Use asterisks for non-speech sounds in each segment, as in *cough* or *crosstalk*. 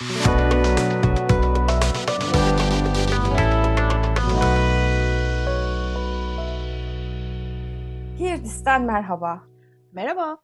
Girdis'ten merhaba. Merhaba.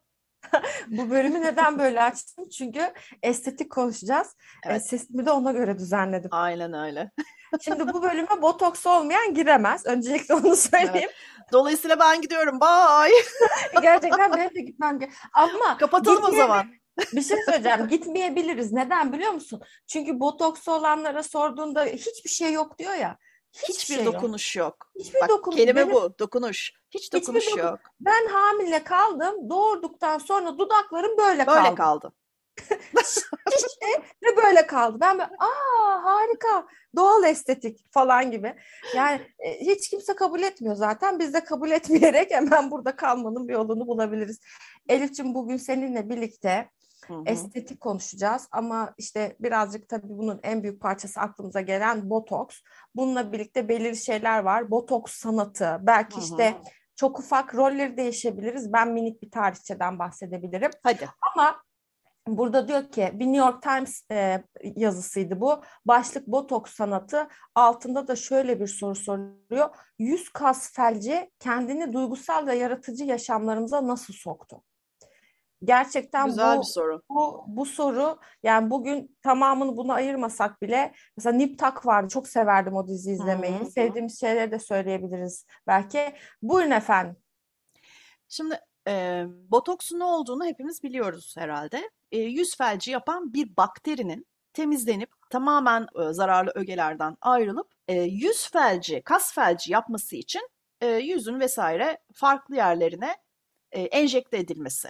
*laughs* Bu bölümü neden böyle açtım? Çünkü estetik konuşacağız. E, Evet. Sesimi de ona göre düzenledim. Aynen öyle. *laughs* Şimdi bu bölüme botoks olmayan giremez. Öncelikle onu söyleyeyim. Dolayısıyla ben gidiyorum. Bye. *laughs* Gerçekten benim de gitmem. Ama Kapatalım o zaman. Bir şey söyleyeceğim. Gitmeyebiliriz. Neden biliyor musun? Çünkü botoks olanlara sorduğunda hiçbir şey yok diyor ya. Hiçbir, Hiçbir şey yok. dokunuş yok. Hiçbir Bak dokunuş. kelime Benim- bu. Dokunuş. Hiç dokunuş dokun- yok. Ben hamile kaldım. Doğurduktan sonra dudaklarım böyle Böyle kaldı. kaldı. *laughs* Şişti ve böyle kaldı. Ben böyle aa harika doğal estetik falan gibi. Yani e, hiç kimse kabul etmiyor zaten. Biz de kabul etmeyerek hemen burada kalmanın bir yolunu bulabiliriz. Elif'ciğim bugün seninle birlikte Hı hı. estetik konuşacağız ama işte birazcık tabii bunun en büyük parçası aklımıza gelen botoks. Bununla birlikte belirli şeyler var. Botoks sanatı. Belki Hı hı. işte çok ufak rolleri değişebiliriz. Ben minik bir tarihçeden bahsedebilirim. Hadi. Ama burada diyor ki bir New York Times e, yazısıydı bu. Başlık botoks sanatı. Altında da şöyle bir soru soruyor. Yüz kas felci kendini duygusal ve yaratıcı yaşamlarımıza nasıl soktu? Gerçekten Güzel bu bir soru. bu bu soru yani bugün tamamını buna ayırmasak bile mesela Nip Tuck vardı. Çok severdim o dizi izlemeyi. Hı hı. Sevdiğimiz şeyleri de söyleyebiliriz belki. Buyurun efendim. Şimdi e, botoksun ne olduğunu hepimiz biliyoruz herhalde. E, yüz felci yapan bir bakterinin temizlenip tamamen e, zararlı ögelerden ayrılıp e, yüz felci, kas felci yapması için e, yüzün vesaire farklı yerlerine e, enjekte edilmesi.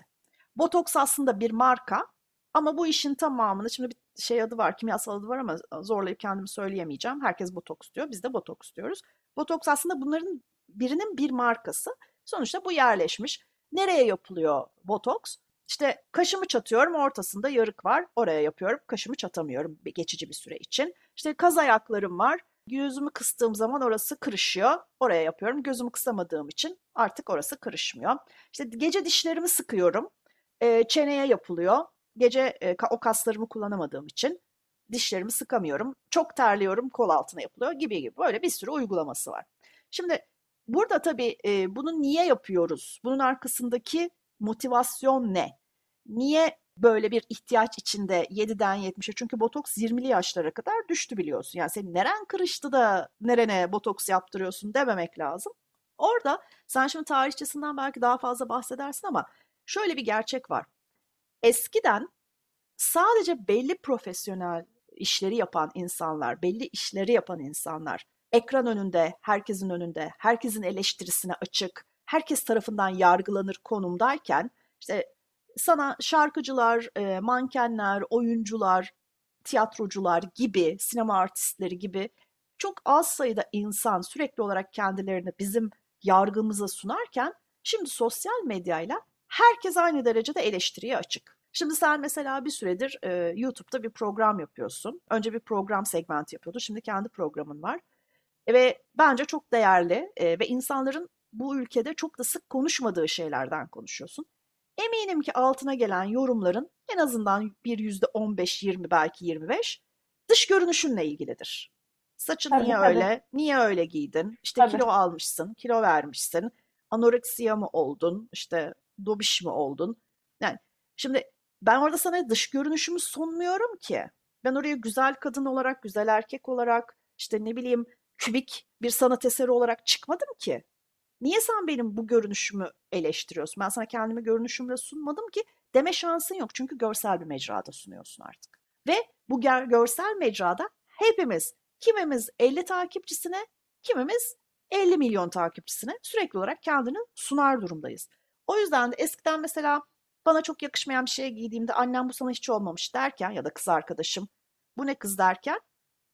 Botoks aslında bir marka ama bu işin tamamını şimdi bir şey adı var, kimyasal adı var ama zorlayıp kendimi söyleyemeyeceğim. Herkes botoks diyor, biz de botoks diyoruz. Botoks aslında bunların birinin bir markası. Sonuçta bu yerleşmiş. Nereye yapılıyor botoks? İşte kaşımı çatıyorum, ortasında yarık var. Oraya yapıyorum. Kaşımı çatamıyorum geçici bir süre için. İşte kaz ayaklarım var. Gözümü kıstığım zaman orası kırışıyor. Oraya yapıyorum. Gözümü kısamadığım için artık orası kırışmıyor. İşte gece dişlerimi sıkıyorum. Ee, çeneye yapılıyor. Gece e, o kaslarımı kullanamadığım için dişlerimi sıkamıyorum. Çok terliyorum, kol altına yapılıyor gibi gibi. Böyle bir sürü uygulaması var. Şimdi burada tabii e, bunu niye yapıyoruz? Bunun arkasındaki motivasyon ne? Niye böyle bir ihtiyaç içinde 7'den 70'e? Çünkü botoks 20'li yaşlara kadar düştü biliyorsun. Yani senin neren kırıştı da nerene botoks yaptırıyorsun dememek lazım. Orada sen şimdi tarihçesinden belki daha fazla bahsedersin ama şöyle bir gerçek var. Eskiden sadece belli profesyonel işleri yapan insanlar, belli işleri yapan insanlar ekran önünde, herkesin önünde, herkesin eleştirisine açık, herkes tarafından yargılanır konumdayken işte sana şarkıcılar, e, mankenler, oyuncular, tiyatrocular gibi, sinema artistleri gibi çok az sayıda insan sürekli olarak kendilerini bizim yargımıza sunarken şimdi sosyal medyayla herkes aynı derecede eleştiriye açık. Şimdi sen mesela bir süredir e, YouTube'da bir program yapıyorsun. Önce bir program segmenti yapıyordun. Şimdi kendi programın var. E, ve bence çok değerli e, ve insanların bu ülkede çok da sık konuşmadığı şeylerden konuşuyorsun. Eminim ki altına gelen yorumların en azından bir yüzde 15-20 belki 25 dış görünüşünle ilgilidir. Saçın Tabii, niye tabii. öyle, niye öyle giydin, işte Tabii. kilo almışsın, kilo vermişsin, anoreksiya mı oldun, işte dobiş mi oldun? Yani şimdi ben orada sana dış görünüşümü sunmuyorum ki. Ben oraya güzel kadın olarak, güzel erkek olarak, işte ne bileyim kübik bir sanat eseri olarak çıkmadım ki. Niye sen benim bu görünüşümü eleştiriyorsun? Ben sana kendimi görünüşümle sunmadım ki deme şansın yok. Çünkü görsel bir mecrada sunuyorsun artık. Ve bu görsel mecrada hepimiz, kimimiz 50 takipçisine, kimimiz 50 milyon takipçisine sürekli olarak kendini sunar durumdayız. O yüzden de eskiden mesela bana çok yakışmayan bir şey giydiğimde annem bu sana hiç olmamış derken ya da kız arkadaşım bu ne kız derken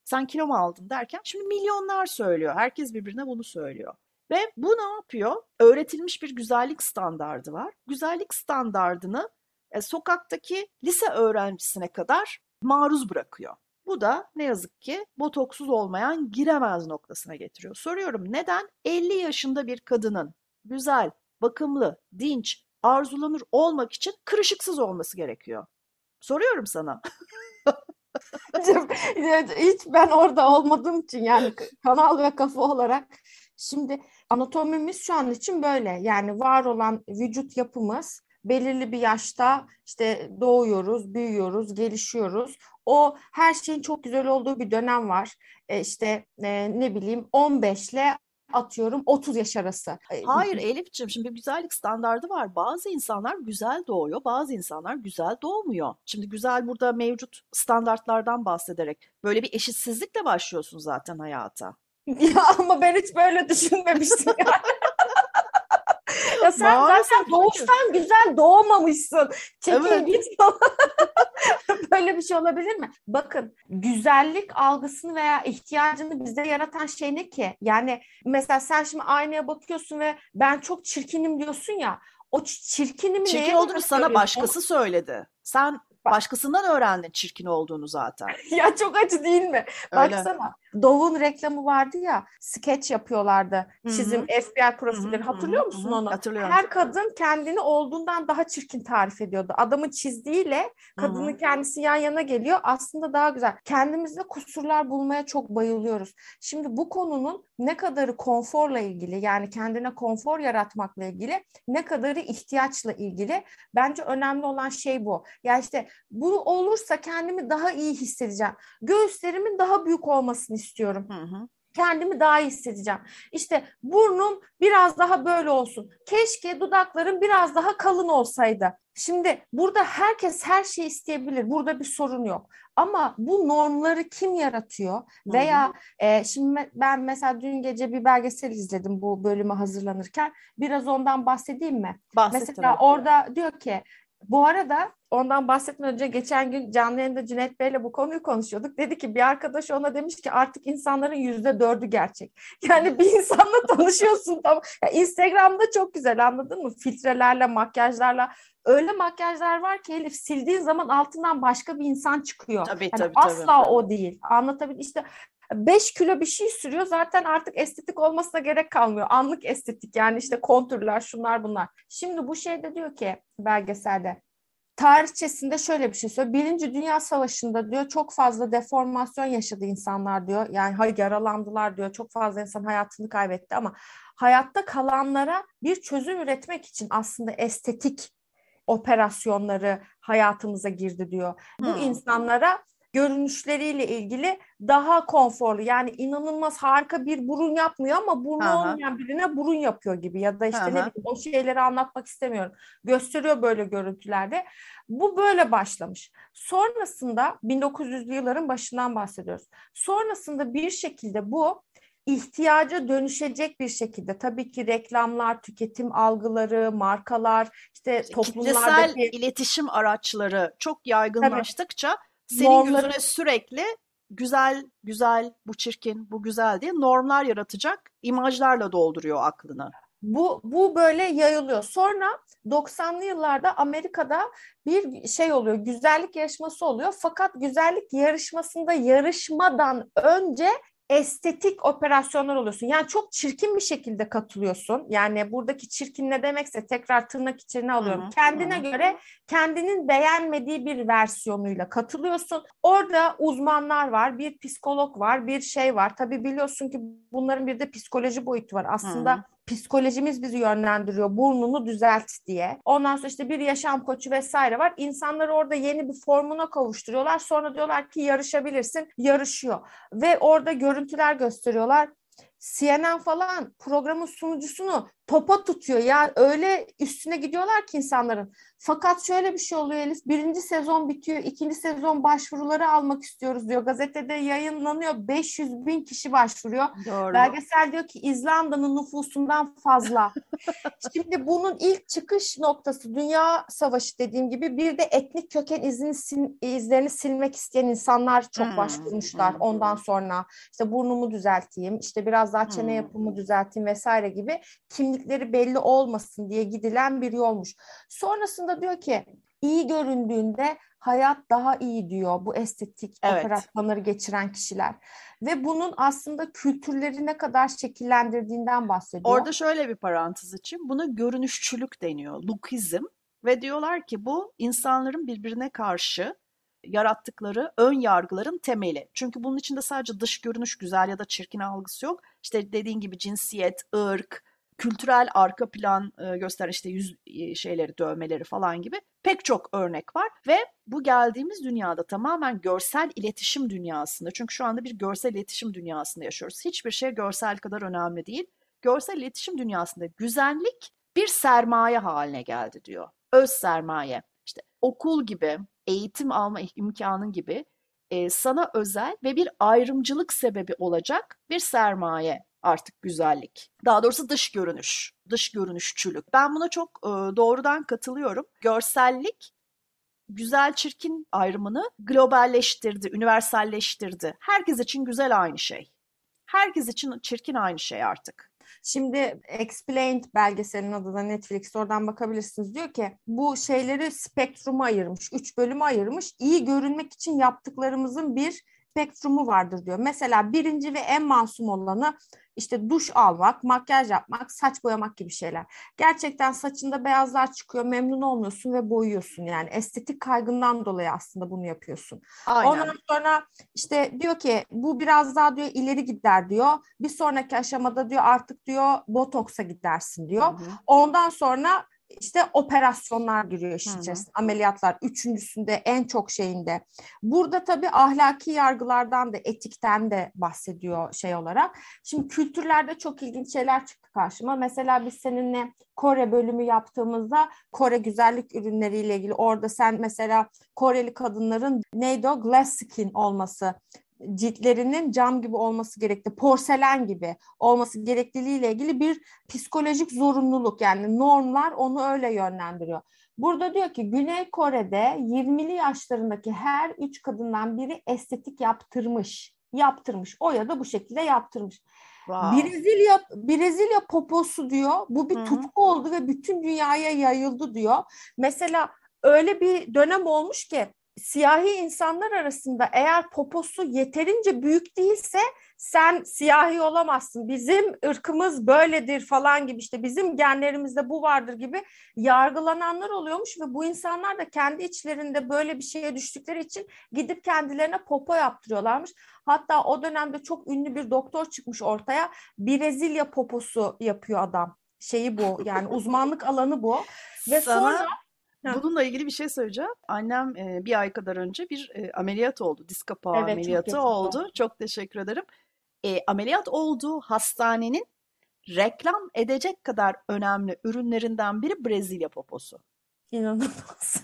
sen kilo mu aldın derken şimdi milyonlar söylüyor. Herkes birbirine bunu söylüyor. Ve bu ne yapıyor? Öğretilmiş bir güzellik standardı var. Güzellik standardını e, sokaktaki lise öğrencisine kadar maruz bırakıyor. Bu da ne yazık ki botoksuz olmayan giremez noktasına getiriyor. Soruyorum neden 50 yaşında bir kadının güzel, bakımlı, dinç, arzulanır olmak için kırışıksız olması gerekiyor? Soruyorum sana. Hiç ben orada olmadığım için yani kanal ve kafa olarak. Şimdi anatomimiz şu an için böyle. Yani var olan vücut yapımız belirli bir yaşta işte doğuyoruz, büyüyoruz, gelişiyoruz. O her şeyin çok güzel olduğu bir dönem var. E işte e, ne bileyim 15 ile atıyorum 30 yaş arası. Hayır Elif'ciğim şimdi bir güzellik standardı var. Bazı insanlar güzel doğuyor, bazı insanlar güzel doğmuyor. Şimdi güzel burada mevcut standartlardan bahsederek böyle bir eşitsizlikle başlıyorsun zaten hayata. *laughs* Ya ama ben hiç böyle düşünmemiştim yani. *laughs* ya sen Maalesef zaten doğuştan güzel doğmamışsın. Çekil evet. git. *laughs* Böyle bir şey olabilir mi? Bakın güzellik algısını veya ihtiyacını bizde yaratan şey ne ki? Yani mesela sen şimdi aynaya bakıyorsun ve ben çok çirkinim diyorsun ya. O çirkinimi Çirkin neye olduğunu sana başkası söyledi. Sen Başkasından öğrendin çirkin olduğunu zaten. *laughs* ya çok acı değil mi? Öyle. Baksana. Dove'un reklamı vardı ya. Skeç yapıyorlardı. Çizim Hı-hı. FBI profilleri. Hı-hı. Hatırlıyor musun Hı-hı. onu? Hatırlıyorum. Her kadın kendini olduğundan daha çirkin tarif ediyordu. Adamın çizdiğiyle kadının Hı-hı. kendisi yan yana geliyor. Aslında daha güzel. Kendimizde kusurlar bulmaya çok bayılıyoruz. Şimdi bu konunun ne kadarı konforla ilgili yani kendine konfor yaratmakla ilgili ne kadarı ihtiyaçla ilgili bence önemli olan şey bu. Yani işte bu olursa kendimi daha iyi hissedeceğim. Göğüslerimin daha büyük olmasını istiyorum. Hı hı kendimi daha iyi hissedeceğim. İşte burnum biraz daha böyle olsun. Keşke dudaklarım biraz daha kalın olsaydı. Şimdi burada herkes her şeyi isteyebilir. Burada bir sorun yok. Ama bu normları kim yaratıyor? Hı-hı. Veya e, şimdi ben mesela dün gece bir belgesel izledim bu bölüme hazırlanırken. Biraz ondan bahsedeyim mi? Bahset mesela tabii. orada diyor ki bu arada ondan bahsetmeden önce geçen gün canlı yayında Cüneyt Bey'le bu konuyu konuşuyorduk. Dedi ki bir arkadaş ona demiş ki artık insanların yüzde dördü gerçek. *laughs* Yani bir insanla tanışıyorsun tamam. Ya Instagram'da çok güzel anladın mı? Filtrelerle, makyajlarla. Öyle makyajlar var ki Elif sildiğin zaman altından başka bir insan çıkıyor. Tabii, yani tabii, asla tabii. o değil. Anlatabil işte 5 kilo bir şey sürüyor zaten artık estetik olmasına gerek kalmıyor. Anlık estetik yani işte kontürler şunlar bunlar. Şimdi bu şeyde diyor ki belgeselde tarihçesinde şöyle bir şey söylüyor. Birinci Dünya Savaşı'nda diyor çok fazla deformasyon yaşadı insanlar diyor. Yani hayır yaralandılar diyor. Çok fazla insan hayatını kaybetti ama hayatta kalanlara bir çözüm üretmek için aslında estetik operasyonları hayatımıza girdi diyor. Bu hmm. insanlara görünüşleriyle ilgili daha konforlu. Yani inanılmaz harika bir burun yapmıyor ama burnu Aha. olmayan birine burun yapıyor gibi ya da işte Aha. ne bileyim o şeyleri anlatmak istemiyorum. Gösteriyor böyle görüntülerde. Bu böyle başlamış. Sonrasında 1900'lü yılların başından bahsediyoruz. Sonrasında bir şekilde bu ihtiyaca dönüşecek bir şekilde tabii ki reklamlar, tüketim algıları, markalar, işte toplumlardaki kitlesel iletişim araçları çok yaygınlaştıkça tabii senin normları... gözüne sürekli güzel, güzel, bu çirkin, bu güzel diye normlar yaratacak imajlarla dolduruyor aklını. Bu, bu böyle yayılıyor. Sonra 90'lı yıllarda Amerika'da bir şey oluyor, güzellik yarışması oluyor. Fakat güzellik yarışmasında yarışmadan önce estetik operasyonlar oluyorsun. Yani çok çirkin bir şekilde katılıyorsun. Yani buradaki çirkin ne demekse tekrar tırnak içine alıyorum. Hı-hı, Kendine hı. göre kendinin beğenmediği bir versiyonuyla katılıyorsun. Orada uzmanlar var, bir psikolog var, bir şey var. Tabii biliyorsun ki bunların bir de psikoloji boyutu var. Aslında Hı-hı psikolojimiz bizi yönlendiriyor burnunu düzelt diye. Ondan sonra işte bir yaşam koçu vesaire var. İnsanları orada yeni bir formuna kavuşturuyorlar. Sonra diyorlar ki yarışabilirsin. Yarışıyor. Ve orada görüntüler gösteriyorlar. CNN falan programın sunucusunu topa tutuyor. Ya öyle üstüne gidiyorlar ki insanların. Fakat şöyle bir şey oluyor Elif. Birinci sezon bitiyor. ikinci sezon başvuruları almak istiyoruz diyor. Gazetede yayınlanıyor. 500 bin kişi başvuruyor. Doğru. Belgesel diyor ki İzlanda'nın nüfusundan fazla. *laughs* Şimdi bunun ilk çıkış noktası Dünya Savaşı dediğim gibi bir de etnik köken izini izlerini silmek isteyen insanlar çok hmm. başvurmuşlar. Hmm. Ondan sonra işte burnumu düzelteyim, işte biraz daha çene hmm. yapımı düzelteyim vesaire gibi kimlikleri belli olmasın diye gidilen bir yolmuş. Sonrasında diyor ki iyi göründüğünde hayat daha iyi diyor bu estetik evet. operasyonları geçiren kişiler. Ve bunun aslında kültürleri ne kadar şekillendirdiğinden bahsediyor. Orada şöyle bir parantez için buna görünüşçülük deniyor. Lookizm ve diyorlar ki bu insanların birbirine karşı yarattıkları ön yargıların temeli. Çünkü bunun içinde sadece dış görünüş güzel ya da çirkin algısı yok. İşte dediğin gibi cinsiyet, ırk, kültürel arka plan e, gösteren işte yüz e, şeyleri, dövmeleri falan gibi pek çok örnek var ve bu geldiğimiz dünyada tamamen görsel iletişim dünyasında. Çünkü şu anda bir görsel iletişim dünyasında yaşıyoruz. Hiçbir şey görsel kadar önemli değil. Görsel iletişim dünyasında güzellik bir sermaye haline geldi diyor. Öz sermaye. İşte okul gibi, eğitim alma imkanın gibi e, sana özel ve bir ayrımcılık sebebi olacak bir sermaye artık güzellik. Daha doğrusu dış görünüş, dış görünüşçülük. Ben buna çok e, doğrudan katılıyorum. Görsellik güzel çirkin ayrımını globalleştirdi, universalleştirdi. Herkes için güzel aynı şey. Herkes için çirkin aynı şey artık. Şimdi Explained belgeselin adı da Netflix oradan bakabilirsiniz. Diyor ki bu şeyleri spektruma ayırmış, üç bölüme ayırmış. İyi görünmek için yaptıklarımızın bir spektrumu vardır diyor. Mesela birinci ve en masum olanı işte duş almak, makyaj yapmak, saç boyamak gibi şeyler. Gerçekten saçında beyazlar çıkıyor, memnun olmuyorsun ve boyuyorsun yani. Estetik kaygından dolayı aslında bunu yapıyorsun. Aynen. Ondan sonra işte diyor ki bu biraz daha diyor ileri gider diyor. Bir sonraki aşamada diyor artık diyor botoksa gidersin diyor. Hı hı. Ondan sonra işte operasyonlar giriyor işin içerisinde. Ameliyatlar üçüncüsünde en çok şeyinde. Burada tabii ahlaki yargılardan da etikten de bahsediyor şey olarak. Şimdi kültürlerde çok ilginç şeyler çıktı karşıma. Mesela biz seninle Kore bölümü yaptığımızda Kore güzellik ürünleriyle ilgili orada sen mesela Koreli kadınların neydi o glass skin olması ciltlerinin cam gibi olması gerektiği, porselen gibi olması gerekliliğiyle ilgili bir psikolojik zorunluluk yani normlar onu öyle yönlendiriyor. Burada diyor ki Güney Kore'de 20'li yaşlarındaki her üç kadından biri estetik yaptırmış. Yaptırmış. O ya da bu şekilde yaptırmış. Wow. Brezilya Brezilya poposu diyor. Bu bir Hı-hı. tutku oldu ve bütün dünyaya yayıldı diyor. Mesela öyle bir dönem olmuş ki siyahi insanlar arasında eğer poposu yeterince büyük değilse sen siyahi olamazsın. Bizim ırkımız böyledir falan gibi işte bizim genlerimizde bu vardır gibi yargılananlar oluyormuş ve bu insanlar da kendi içlerinde böyle bir şeye düştükleri için gidip kendilerine popo yaptırıyorlarmış. Hatta o dönemde çok ünlü bir doktor çıkmış ortaya. Brezilya poposu yapıyor adam. Şeyi bu yani uzmanlık alanı bu. Ve Sana... sonra Bununla ilgili bir şey söyleyeceğim. Annem e, bir ay kadar önce bir e, ameliyat oldu. Diz kapağı evet, ameliyatı çok oldu. Çok teşekkür ederim. E, ameliyat olduğu hastanenin reklam edecek kadar önemli ürünlerinden biri Brezilya poposu. İnanılmaz.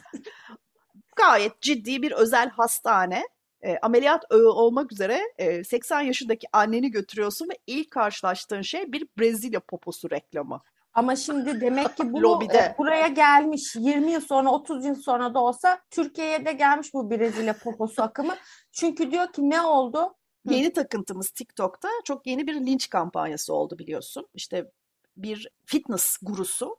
*laughs* Gayet ciddi bir özel hastane. E, ameliyat olmak üzere e, 80 yaşındaki anneni götürüyorsun ve ilk karşılaştığın şey bir Brezilya poposu reklamı. Ama şimdi demek ki bu e, buraya gelmiş 20 yıl sonra 30 yıl sonra da olsa Türkiye'ye de gelmiş bu Brezilya poposu akımı. Çünkü diyor ki ne oldu? Yeni takıntımız TikTok'ta çok yeni bir linç kampanyası oldu biliyorsun. İşte bir fitness gurusu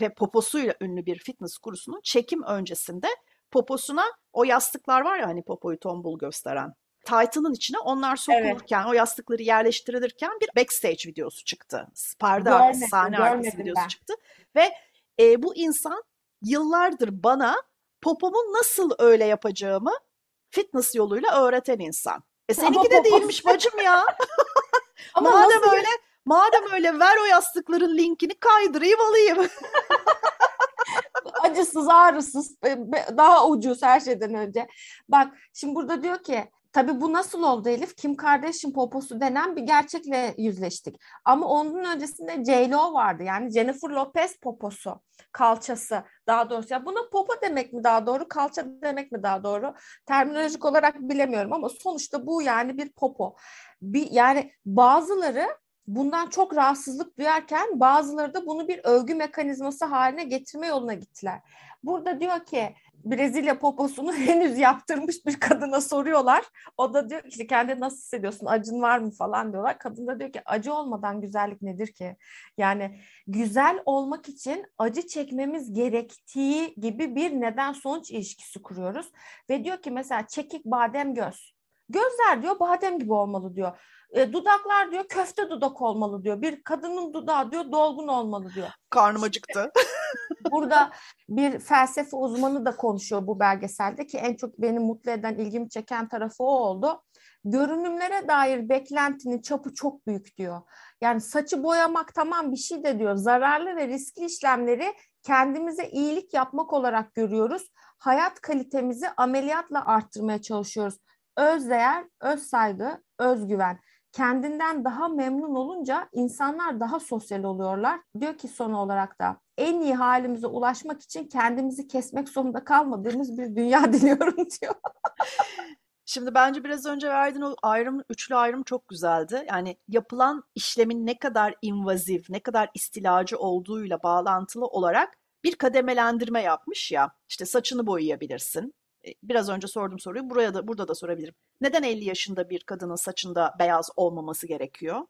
ve poposuyla ünlü bir fitness gurusunun çekim öncesinde poposuna o yastıklar var ya hani popoyu tombul gösteren Titan'ın içine onlar sokulurken, evet. o yastıkları yerleştirilirken bir backstage videosu çıktı. Perde arkası, sahne arkası videosu ben. çıktı. Ve e, bu insan yıllardır bana popomu nasıl öyle yapacağımı fitness yoluyla öğreten insan. E seninki Ama de popos... değilmiş bacım ya. *laughs* Ama madem nasıl? öyle, madem öyle ver o yastıkların linkini kaydırayım alayım. *laughs* Acısız, ağrısız, daha ucuz her şeyden önce. Bak şimdi burada diyor ki Tabii bu nasıl oldu Elif? Kim Kardashian poposu denen bir gerçekle yüzleştik. Ama onun öncesinde J-Lo vardı. Yani Jennifer Lopez poposu, kalçası daha doğrusu. Ya buna popo demek mi daha doğru, kalça demek mi daha doğru? Terminolojik olarak bilemiyorum ama sonuçta bu yani bir popo. Bir, yani bazıları bundan çok rahatsızlık duyarken bazıları da bunu bir övgü mekanizması haline getirme yoluna gittiler. Burada diyor ki Brezilya poposunu *laughs* henüz yaptırmış bir kadına soruyorlar. O da diyor işte kendi nasıl hissediyorsun acın var mı falan diyorlar. Kadın da diyor ki acı olmadan güzellik nedir ki? Yani güzel olmak için acı çekmemiz gerektiği gibi bir neden sonuç ilişkisi kuruyoruz. Ve diyor ki mesela çekik badem göz. Gözler diyor badem gibi olmalı diyor. E, dudaklar diyor köfte dudak olmalı diyor. Bir kadının dudağı diyor dolgun olmalı diyor. Karnım acıktı. *laughs* Burada bir felsefe uzmanı da konuşuyor bu belgeselde ki en çok beni mutlu eden, ilgimi çeken tarafı o oldu. Görünümlere dair beklentinin çapı çok büyük diyor. Yani saçı boyamak tamam bir şey de diyor. Zararlı ve riskli işlemleri kendimize iyilik yapmak olarak görüyoruz. Hayat kalitemizi ameliyatla arttırmaya çalışıyoruz. Öz değer, öz saygı, özgüven. Kendinden daha memnun olunca insanlar daha sosyal oluyorlar. Diyor ki son olarak da en iyi halimize ulaşmak için kendimizi kesmek zorunda kalmadığımız bir dünya *laughs* diliyorum diyor. Şimdi bence biraz önce verdiğin o ayrım, üçlü ayrım çok güzeldi. Yani yapılan işlemin ne kadar invazif, ne kadar istilacı olduğuyla bağlantılı olarak bir kademelendirme yapmış ya. İşte saçını boyayabilirsin. E, biraz önce sorduğum soruyu buraya da burada da sorabilirim. Neden 50 yaşında bir kadının saçında beyaz olmaması gerekiyor?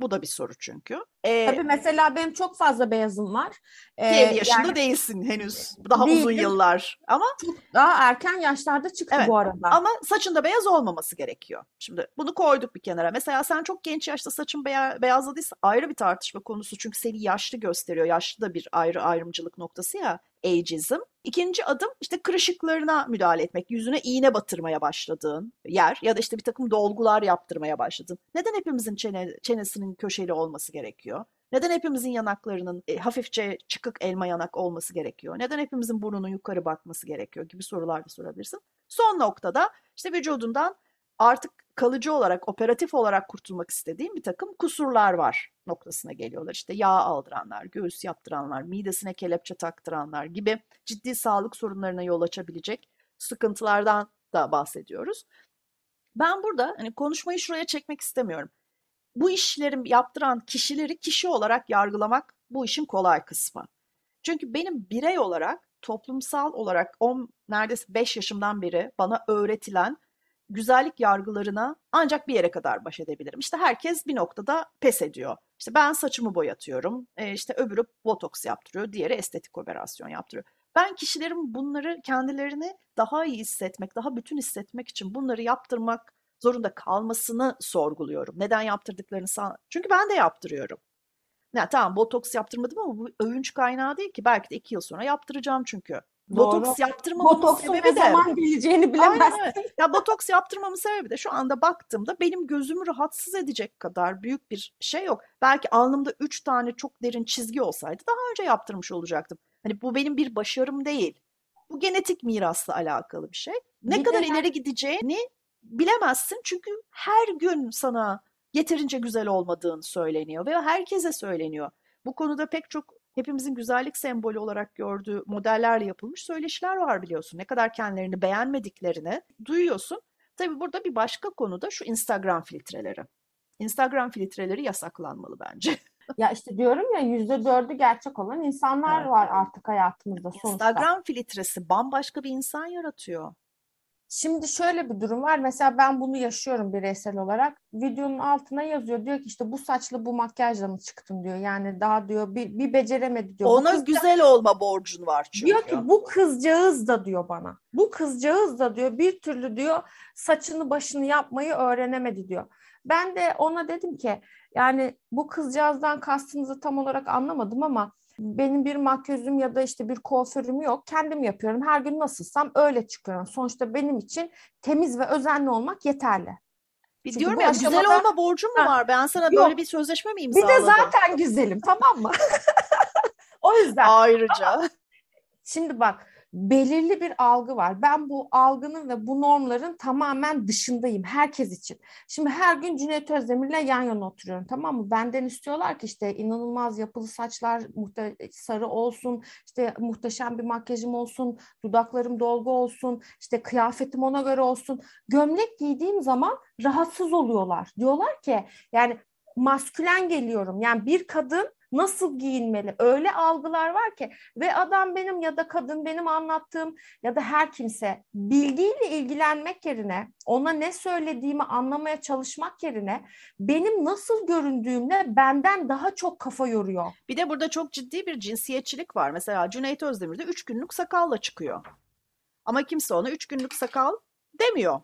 Bu da bir soru çünkü. Ee, Tabii mesela benim çok fazla beyazım var. Ee, 50 yaşında yani, değilsin henüz. Daha değildim. uzun yıllar. Ama çok daha erken yaşlarda çıktı evet, bu arada. Ama saçında beyaz olmaması gerekiyor. Şimdi bunu koyduk bir kenara. Mesela sen çok genç yaşta saçın beya beyazladıysa ayrı bir tartışma konusu. Çünkü seni yaşlı gösteriyor. Yaşlı da bir ayrı ayrımcılık noktası ya ageism. İkinci adım işte kırışıklarına müdahale etmek. Yüzüne iğne batırmaya başladığın yer ya da işte bir takım dolgular yaptırmaya başladın. Neden hepimizin çene, çenesinin köşeli olması gerekiyor? Neden hepimizin yanaklarının e, hafifçe çıkık elma yanak olması gerekiyor? Neden hepimizin burnunun yukarı bakması gerekiyor gibi sorular da sorabilirsin. Son noktada işte vücudundan artık kalıcı olarak, operatif olarak kurtulmak istediğim bir takım kusurlar var noktasına geliyorlar. İşte yağ aldıranlar, göğüs yaptıranlar, midesine kelepçe taktıranlar gibi ciddi sağlık sorunlarına yol açabilecek sıkıntılardan da bahsediyoruz. Ben burada hani konuşmayı şuraya çekmek istemiyorum. Bu işleri yaptıran kişileri kişi olarak yargılamak bu işin kolay kısmı. Çünkü benim birey olarak toplumsal olarak 10 neredeyse 5 yaşımdan beri bana öğretilen güzellik yargılarına ancak bir yere kadar baş edebilirim. İşte herkes bir noktada pes ediyor. İşte ben saçımı boyatıyorum, e, işte öbürü botoks yaptırıyor, diğeri estetik operasyon yaptırıyor. Ben kişilerin bunları kendilerini daha iyi hissetmek, daha bütün hissetmek için bunları yaptırmak zorunda kalmasını sorguluyorum. Neden yaptırdıklarını sağ... Çünkü ben de yaptırıyorum. Ya tamam botoks yaptırmadım ama bu övünç kaynağı değil ki. Belki de iki yıl sonra yaptıracağım çünkü. Botoks yaptırmamın Botoksun sebebi de... zaman geleceğini bilemezsin. Aynen. Ya botoks yaptırmamın sebebi de şu anda baktığımda benim gözümü rahatsız edecek kadar büyük bir şey yok. Belki alnımda üç tane çok derin çizgi olsaydı daha önce yaptırmış olacaktım. Hani bu benim bir başarım değil. Bu genetik mirasla alakalı bir şey. Ne bir kadar ileri gideceğini bilemezsin çünkü her gün sana yeterince güzel olmadığın söyleniyor ve herkese söyleniyor. Bu konuda pek çok hepimizin güzellik sembolü olarak gördüğü modellerle yapılmış söyleşiler var biliyorsun. Ne kadar kendilerini beğenmediklerini duyuyorsun. Tabii burada bir başka konu da şu Instagram filtreleri. Instagram filtreleri yasaklanmalı bence. *laughs* Ya işte diyorum ya yüzde dördü gerçek olan insanlar evet. var artık hayatımızda sonuçta. Instagram filtresi bambaşka bir insan yaratıyor. Şimdi şöyle bir durum var. Mesela ben bunu yaşıyorum bireysel olarak. Videonun altına yazıyor. Diyor ki işte bu saçla bu makyajla mı çıktın diyor. Yani daha diyor bir, bir beceremedi diyor. Ona güzel olma borcun var çünkü. Diyor ki bu kızcağız da diyor bana. Bu kızcağız da diyor bir türlü diyor saçını başını yapmayı öğrenemedi diyor. Ben de ona dedim ki yani bu kızcağızdan kastınızı tam olarak anlamadım ama benim bir makyözüm ya da işte bir kuaförüm yok. Kendim yapıyorum. Her gün nasılsam öyle çıkıyorum. Sonuçta benim için temiz ve özenli olmak yeterli. Bir Çünkü diyorum ya aşamada... güzel olma borcum mu var? Ben sana yok. böyle bir sözleşme mi imzaladım? Bir de zaten güzelim tamam mı? *laughs* o yüzden. Ayrıca. Şimdi bak belirli bir algı var. Ben bu algının ve bu normların tamamen dışındayım herkes için. Şimdi her gün Cüneyt Özdemir'le yan yana oturuyorum tamam mı? Benden istiyorlar ki işte inanılmaz yapılı saçlar muhte sarı olsun, işte muhteşem bir makyajım olsun, dudaklarım dolgu olsun, işte kıyafetim ona göre olsun. Gömlek giydiğim zaman rahatsız oluyorlar. Diyorlar ki yani maskülen geliyorum. Yani bir kadın nasıl giyinmeli öyle algılar var ki ve adam benim ya da kadın benim anlattığım ya da her kimse bildiğiyle ilgilenmek yerine ona ne söylediğimi anlamaya çalışmak yerine benim nasıl göründüğümle benden daha çok kafa yoruyor. Bir de burada çok ciddi bir cinsiyetçilik var. Mesela Cüneyt Özdemir de üç günlük sakalla çıkıyor. Ama kimse ona üç günlük sakal demiyor.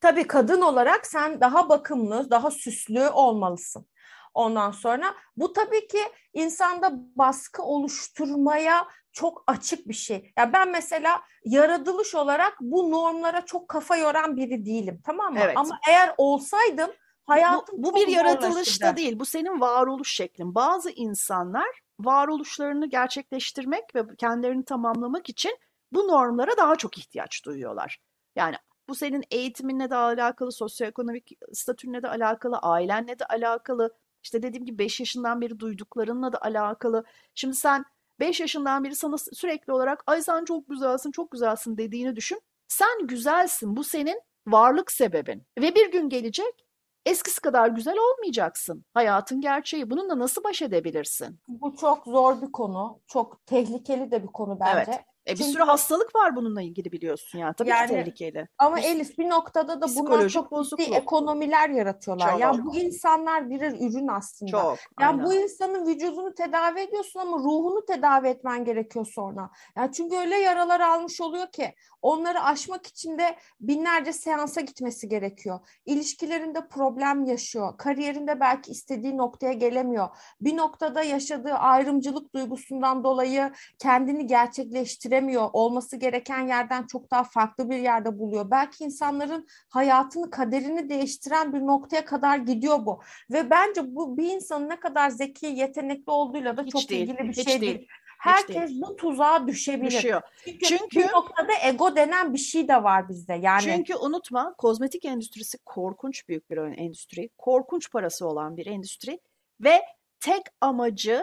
tabii kadın olarak sen daha bakımlı, daha süslü olmalısın. Ondan sonra bu tabii ki insanda baskı oluşturmaya çok açık bir şey. Ya ben mesela yaratılış olarak bu normlara çok kafa yoran biri değilim. Tamam mı? Evet. Ama eğer olsaydım hayatım bu, bu bir yaratılış da zorlaşırdı. değil. Bu senin varoluş şeklin. Bazı insanlar varoluşlarını gerçekleştirmek ve kendilerini tamamlamak için bu normlara daha çok ihtiyaç duyuyorlar. Yani bu senin eğitiminle de alakalı, sosyoekonomik statünle de alakalı, ailenle de alakalı. İşte dediğim gibi 5 yaşından beri duyduklarınla da alakalı. Şimdi sen 5 yaşından beri sana sürekli olarak ay sen çok güzelsin, çok güzelsin dediğini düşün. Sen güzelsin. Bu senin varlık sebebin. Ve bir gün gelecek eskisi kadar güzel olmayacaksın. Hayatın gerçeği. Bununla nasıl baş edebilirsin? Bu çok zor bir konu. Çok tehlikeli de bir konu bence. Evet. E bir Çünkü- sürü hastalık var bununla ilgili biliyorsun yani. Tabii Yani- ki tehlikeli. Ama Bir- Elif bir noktada da bunlar çok ciddi bozukluk. ekonomiler yaratıyorlar. Çok. Yani bu insanlar birer ürün aslında. Çok. Ya aynen. bu insanın vücudunu tedavi ediyorsun ama ruhunu tedavi etmen gerekiyor sonra. Ya çünkü öyle yaralar almış oluyor ki onları aşmak için de binlerce seansa gitmesi gerekiyor. İlişkilerinde problem yaşıyor. Kariyerinde belki istediği noktaya gelemiyor. Bir noktada yaşadığı ayrımcılık duygusundan dolayı kendini gerçekleştiremiyor. Olması gereken yerden çok daha farklı bir yerde buluyor. Belki insanların hayatını, kaderini değiştiren bir noktaya kadar gidiyor bu. Ve bence bu bir insanın ne kadar zeki, yetenekli olduğuyla da Hiç çok değil, ilgili bir şey değil, değil. Herkes bu tuzağa düşebilir. Düşüyor. Çünkü, Çünkü- bir noktada ego denen bir şey de var bizde. Yani Çünkü unutma kozmetik endüstrisi korkunç büyük bir endüstri. Korkunç parası olan bir endüstri. Ve tek amacı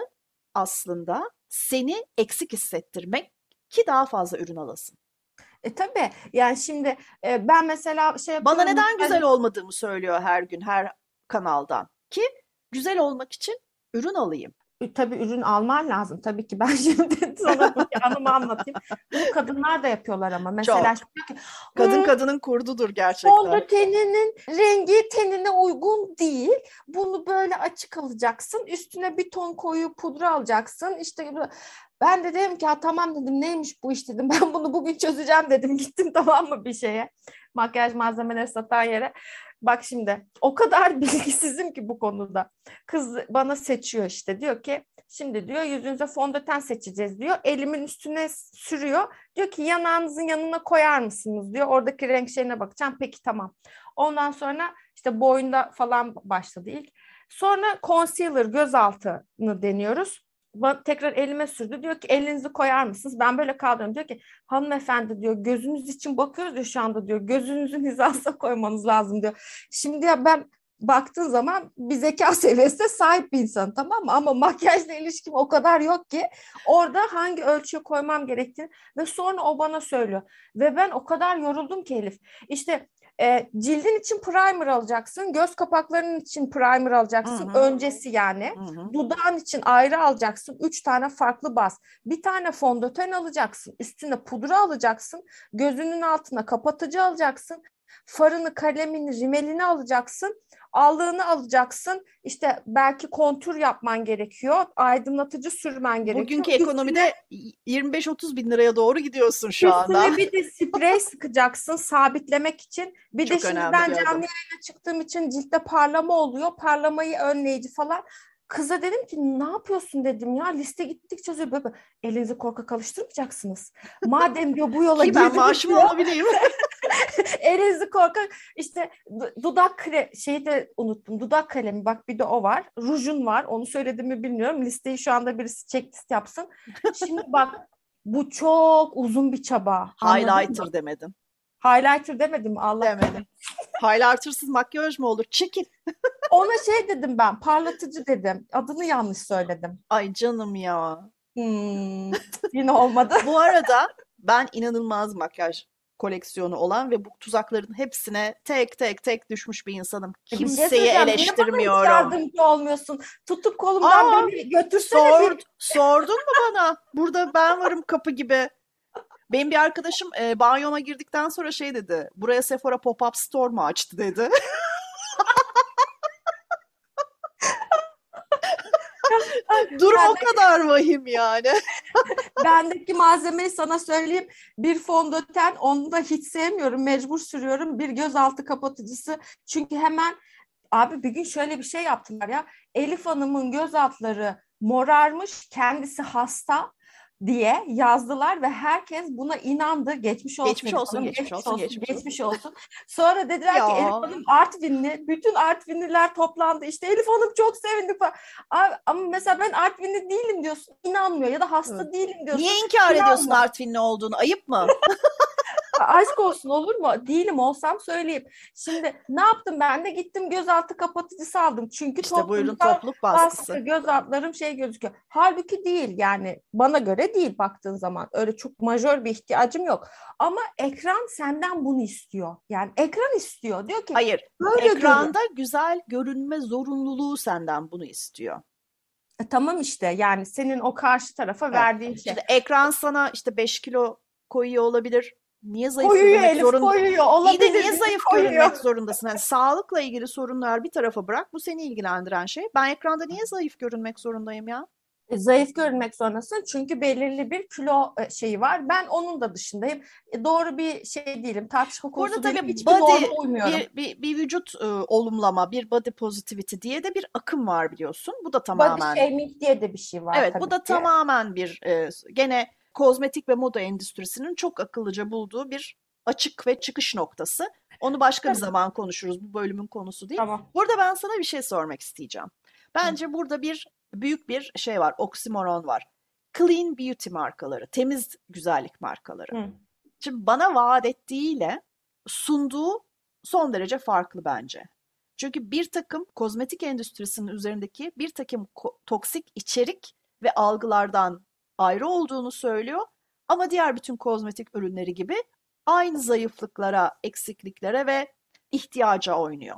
aslında seni eksik hissettirmek ki daha fazla ürün alasın. e, tabii yani şimdi e, ben mesela şey Bana neden güzel olmadığımı söylüyor her gün her kanaldan. Ki güzel olmak için ürün alayım. E, Tabii ürün alman lazım. Tabii ki ben *laughs* şimdi sana anımı anlatayım. Bunu kadınlar da yapıyorlar ama. Mesela Çok. ki, Kadın "Hmm, kadının kurdudur gerçekten. Fondöteninin rengi tenine uygun değil. Bunu böyle açık alacaksın. Üstüne bir ton koyu pudra alacaksın. İşte ben de dedim ki tamam dedim neymiş bu iş dedim. *laughs* Ben bunu bugün çözeceğim dedim. Gittim *laughs* tamam mı bir şeye. Makyaj malzemeleri satan yere. Bak şimdi o kadar *laughs* bilgisizim ki bu konuda. Kız bana seçiyor işte diyor ki şimdi diyor yüzünüze fondöten seçeceğiz diyor. Elimin üstüne sürüyor. Diyor ki yanağınızın yanına koyar mısınız diyor. Oradaki renk şeyine bakacağım. Peki tamam. Ondan sonra işte boyunda falan başladı ilk. Sonra concealer gözaltını deniyoruz. Tekrar elime sürdü. Diyor ki elinizi koyar mısınız? Ben böyle kaldım. Diyor ki hanımefendi diyor gözünüz için bakıyoruz ya şu anda diyor. Gözünüzün hizasına *laughs* koymanız lazım diyor. Şimdi ya ben baktığın zaman bir zeka *laughs* seviyesine sahip bir insan tamam mı? Ama makyajla ilişkim o kadar yok ki orada hangi ölçüye koymam gerektiğini ve sonra o bana söylüyor. Ve ben o kadar yoruldum ki Elif. İşte e, cildin için primer alacaksın, göz kapaklarının için primer alacaksın, Hı hı. öncesi yani. Hı hı. Dudağın için ayrı alacaksın. Üç tane farklı baz. Bir tane fondöten alacaksın. Üstüne pudra alacaksın. Gözünün altına kapatıcı alacaksın. Farını, kalemini, rimelini alacaksın. Allığını alacaksın. İşte belki kontür yapman gerekiyor. Aydınlatıcı sürmen gerekiyor. Bugünkü Üstüne- ekonomide 25-30 bin liraya doğru gidiyorsun şu Üstüne anda. bir de sprey sıkacaksın sabitlemek için. Bir de Çok şimdi önemli ben canlı yayına çıktığım için ciltte parlama oluyor. Parlamayı önleyici falan. Kıza dedim ki ne yapıyorsun dedim ya liste gittikçe uzuyor. Böyle, elinizi korkak alıştırmayacaksınız. *laughs* Madem diyor bu yola Ki ben girdiniz maaşımı alabileyim. *laughs* elinizi korkak işte du- dudak kre şeyi de unuttum. Dudak kalemi bak bir de o var. Rujun var. Onu söyledim mi bilmiyorum. Listeyi şu anda birisi checklist yapsın. Şimdi bak bu çok uzun bir çaba. *laughs* Highlighter demedin. Highlighter demedim Allah. Demedim. Highlighter'sız makyaj mı olur? Çekil. *laughs* Ona şey dedim ben parlatıcı dedim. Adını yanlış söyledim. Ay canım ya. Hmm, *laughs* yine olmadı. Bu arada ben inanılmaz makyaj koleksiyonu olan ve bu tuzakların hepsine tek tek tek düşmüş bir insanım. Bir şey Kimseyi niye bana eleştirmiyorum. yardımcı olmuyorsun. Tutup kolumdan Aa, beni götürsene Sord, bir. sordun mu bana? Burada ben varım kapı gibi. Benim bir arkadaşım e, banyoma girdikten sonra şey dedi. Buraya Sephora pop-up store mu açtı dedi. *laughs* Durum o kadar vahim yani. *laughs* Bendeki malzemeyi sana söyleyeyim. Bir fondöten onu da hiç sevmiyorum. Mecbur sürüyorum. Bir gözaltı kapatıcısı. Çünkü hemen abi bir gün şöyle bir şey yaptılar ya. Elif Hanım'ın göz altları morarmış. Kendisi hasta diye yazdılar ve herkes buna inandı. Geçmiş olsun. Geçmiş olsun, geçmiş, geçmiş olsun, geçmiş, geçmiş olsun. Sonra dediler ki Elif Hanım Artvinli. Bütün Artvinliler toplandı. İşte Elif Hanım çok sevindik falan. ama mesela ben Artvinli değilim diyorsun. inanmıyor ya da hasta evet. değilim diyorsun. Niye inkar inanmıyor. ediyorsun Artvinli olduğunu? Ayıp mı? *laughs* aşk olsun olur mu? Değilim olsam söyleyeyim. Şimdi ne yaptım ben de gittim gözaltı kapatıcısı aldım. Çünkü işte buyurun topluk baskısı. baskı göz altlarım şey gözüküyor. Halbuki değil yani bana göre değil baktığın zaman. Öyle çok majör bir ihtiyacım yok. Ama ekran senden bunu istiyor. Yani ekran istiyor. Diyor ki Hayır. Ekranda görün. güzel görünme zorunluluğu senden bunu istiyor. E, tamam işte yani senin o karşı tarafa evet. verdiğin şey. İşte ekran sana işte 5 kilo koyuyor olabilir Niye zayıf koyuyor görünmek Elif, zorunda? Koyuyor. Olabilir, İyi de niye zayıf koyuyor. görünmek zorundasın? Yani sağlıkla ilgili sorunlar bir tarafa bırak. Bu seni ilgilendiren şey. Ben ekranda niye zayıf görünmek zorundayım ya? E, zayıf görünmek zorundasın çünkü belirli bir kilo e, şeyi var. Ben onun da dışındayım. E, doğru bir şey değilim. Tartışma konusu Burada tabii Hiçbir body, bir, bir, bir vücut e, olumlama, bir body positivity diye de bir akım var biliyorsun. Bu da tamamen... Body shaming diye de bir şey var Evet bu da ki. tamamen bir e, gene kozmetik ve moda endüstrisinin çok akıllıca bulduğu bir açık ve çıkış noktası. Onu başka bir zaman konuşuruz. Bu bölümün konusu değil. Tamam. Burada ben sana bir şey sormak isteyeceğim. Bence Hı. burada bir büyük bir şey var, oksimoron var. Clean beauty markaları, temiz güzellik markaları. Hı. Şimdi bana vaat ettiğiyle sunduğu son derece farklı bence. Çünkü bir takım kozmetik endüstrisinin üzerindeki bir takım toksik içerik ve algılardan ayrı olduğunu söylüyor. Ama diğer bütün kozmetik ürünleri gibi aynı zayıflıklara, eksikliklere ve ihtiyaca oynuyor.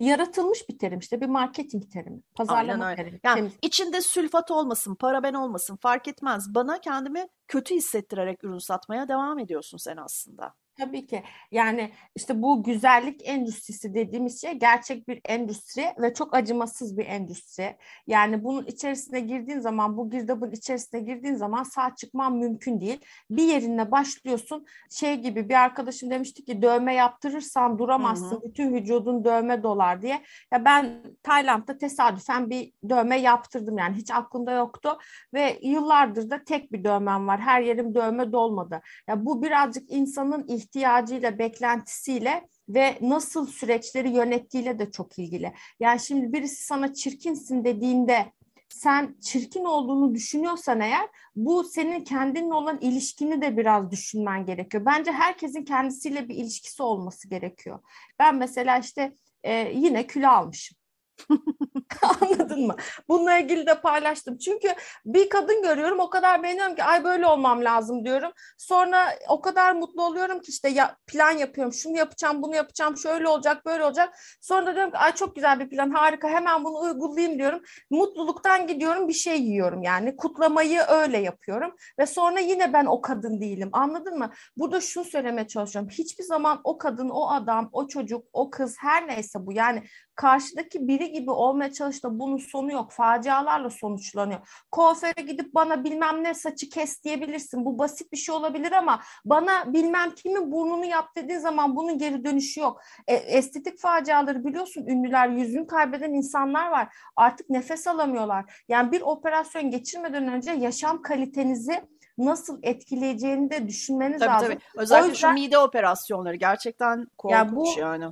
Yaratılmış bir terim işte bir marketing terimi, pazarlama terimi. Yani temiz. içinde sülfat olmasın, paraben olmasın fark etmez. Bana kendimi kötü hissettirerek ürün satmaya devam ediyorsun sen aslında. Tabii ki. Yani işte bu güzellik endüstrisi dediğimiz şey gerçek bir endüstri ve çok acımasız bir endüstri. Yani bunun içerisine girdiğin zaman, bu girdabın içerisine girdiğin zaman sağ çıkman mümkün değil. Bir yerine başlıyorsun. Şey gibi bir arkadaşım demişti ki dövme yaptırırsan duramazsın. Hı hı. Bütün vücudun dövme dolar diye. Ya ben Tayland'da tesadüfen bir dövme yaptırdım yani hiç aklımda yoktu ve yıllardır da tek bir dövmem var. Her yerim dövme dolmadı. Ya bu birazcık insanın ihtiyacı ihtiyacıyla, beklentisiyle ve nasıl süreçleri yönettiğiyle de çok ilgili. Yani şimdi birisi sana çirkinsin dediğinde sen çirkin olduğunu düşünüyorsan eğer bu senin kendinle olan ilişkini de biraz düşünmen gerekiyor. Bence herkesin kendisiyle bir ilişkisi olması gerekiyor. Ben mesela işte e, yine kilo almışım. *laughs* Anladın mı? Bununla ilgili de paylaştım. Çünkü bir kadın görüyorum o kadar beğeniyorum ki ay böyle olmam lazım diyorum. Sonra o kadar mutlu oluyorum ki işte ya, plan yapıyorum. Şunu yapacağım, bunu yapacağım, şöyle olacak, böyle olacak. Sonra da diyorum ki ay çok güzel bir plan, harika hemen bunu uygulayayım diyorum. Mutluluktan gidiyorum bir şey yiyorum yani. Kutlamayı öyle yapıyorum. Ve sonra yine ben o kadın değilim. Anladın mı? Burada şunu söylemeye çalışıyorum. Hiçbir zaman o kadın, o adam, o çocuk, o kız her neyse bu yani karşıdaki biri gibi olmaya çalıştığında bunun sonu yok. Facialarla sonuçlanıyor. Kuaföre gidip bana bilmem ne saçı kes diyebilirsin. Bu basit bir şey olabilir ama bana bilmem kimin burnunu yap dediğin zaman bunun geri dönüşü yok. E, estetik faciaları biliyorsun ünlüler yüzünü kaybeden insanlar var. Artık nefes alamıyorlar. Yani bir operasyon geçirmeden önce yaşam kalitenizi nasıl etkileyeceğini de düşünmeniz tabii, lazım. Tabii. Özellikle yüzden, şu mide operasyonları gerçekten korkunç yani. Bu, yani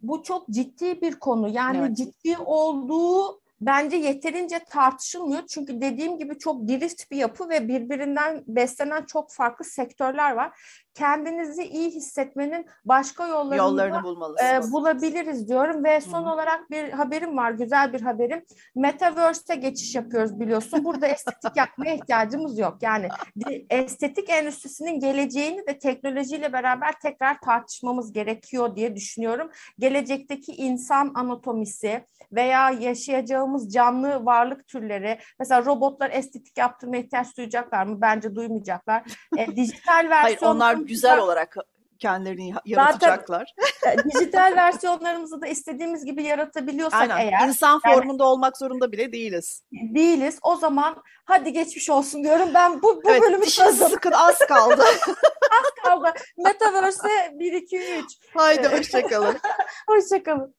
bu çok ciddi bir konu. Yani evet. ciddi olduğu bence yeterince tartışılmıyor. Çünkü dediğim gibi çok girift bir yapı ve birbirinden beslenen çok farklı sektörler var kendinizi iyi hissetmenin başka yollarını, yollarını bulmalısınız. E, bulabiliriz diyorum ve son Hı. olarak bir haberim var, güzel bir haberim. Metaverse'e geçiş yapıyoruz biliyorsun. Burada *laughs* estetik yapmaya ihtiyacımız yok. Yani estetik endüstrisinin geleceğini de teknolojiyle beraber tekrar tartışmamız gerekiyor diye düşünüyorum. Gelecekteki insan anatomisi veya yaşayacağımız canlı varlık türleri, mesela robotlar estetik yaptırmaya ihtiyaç duyacaklar mı? Bence duymayacaklar. E, dijital versiyon *laughs* Hayır, onlar güzel olarak kendilerini yaratacaklar. Zaten dijital versiyonlarımızı da istediğimiz gibi yaratabiliyorsak Aynen. eğer. İnsan yani, formunda olmak zorunda bile değiliz. Değiliz. O zaman hadi geçmiş olsun diyorum. Ben bu, bu evet, bölümü çözdüm. sıkın az kaldı. *laughs* az kaldı. Metaverse 1, 2, 3. Haydi hoşçakalın. *laughs* hoşçakalın.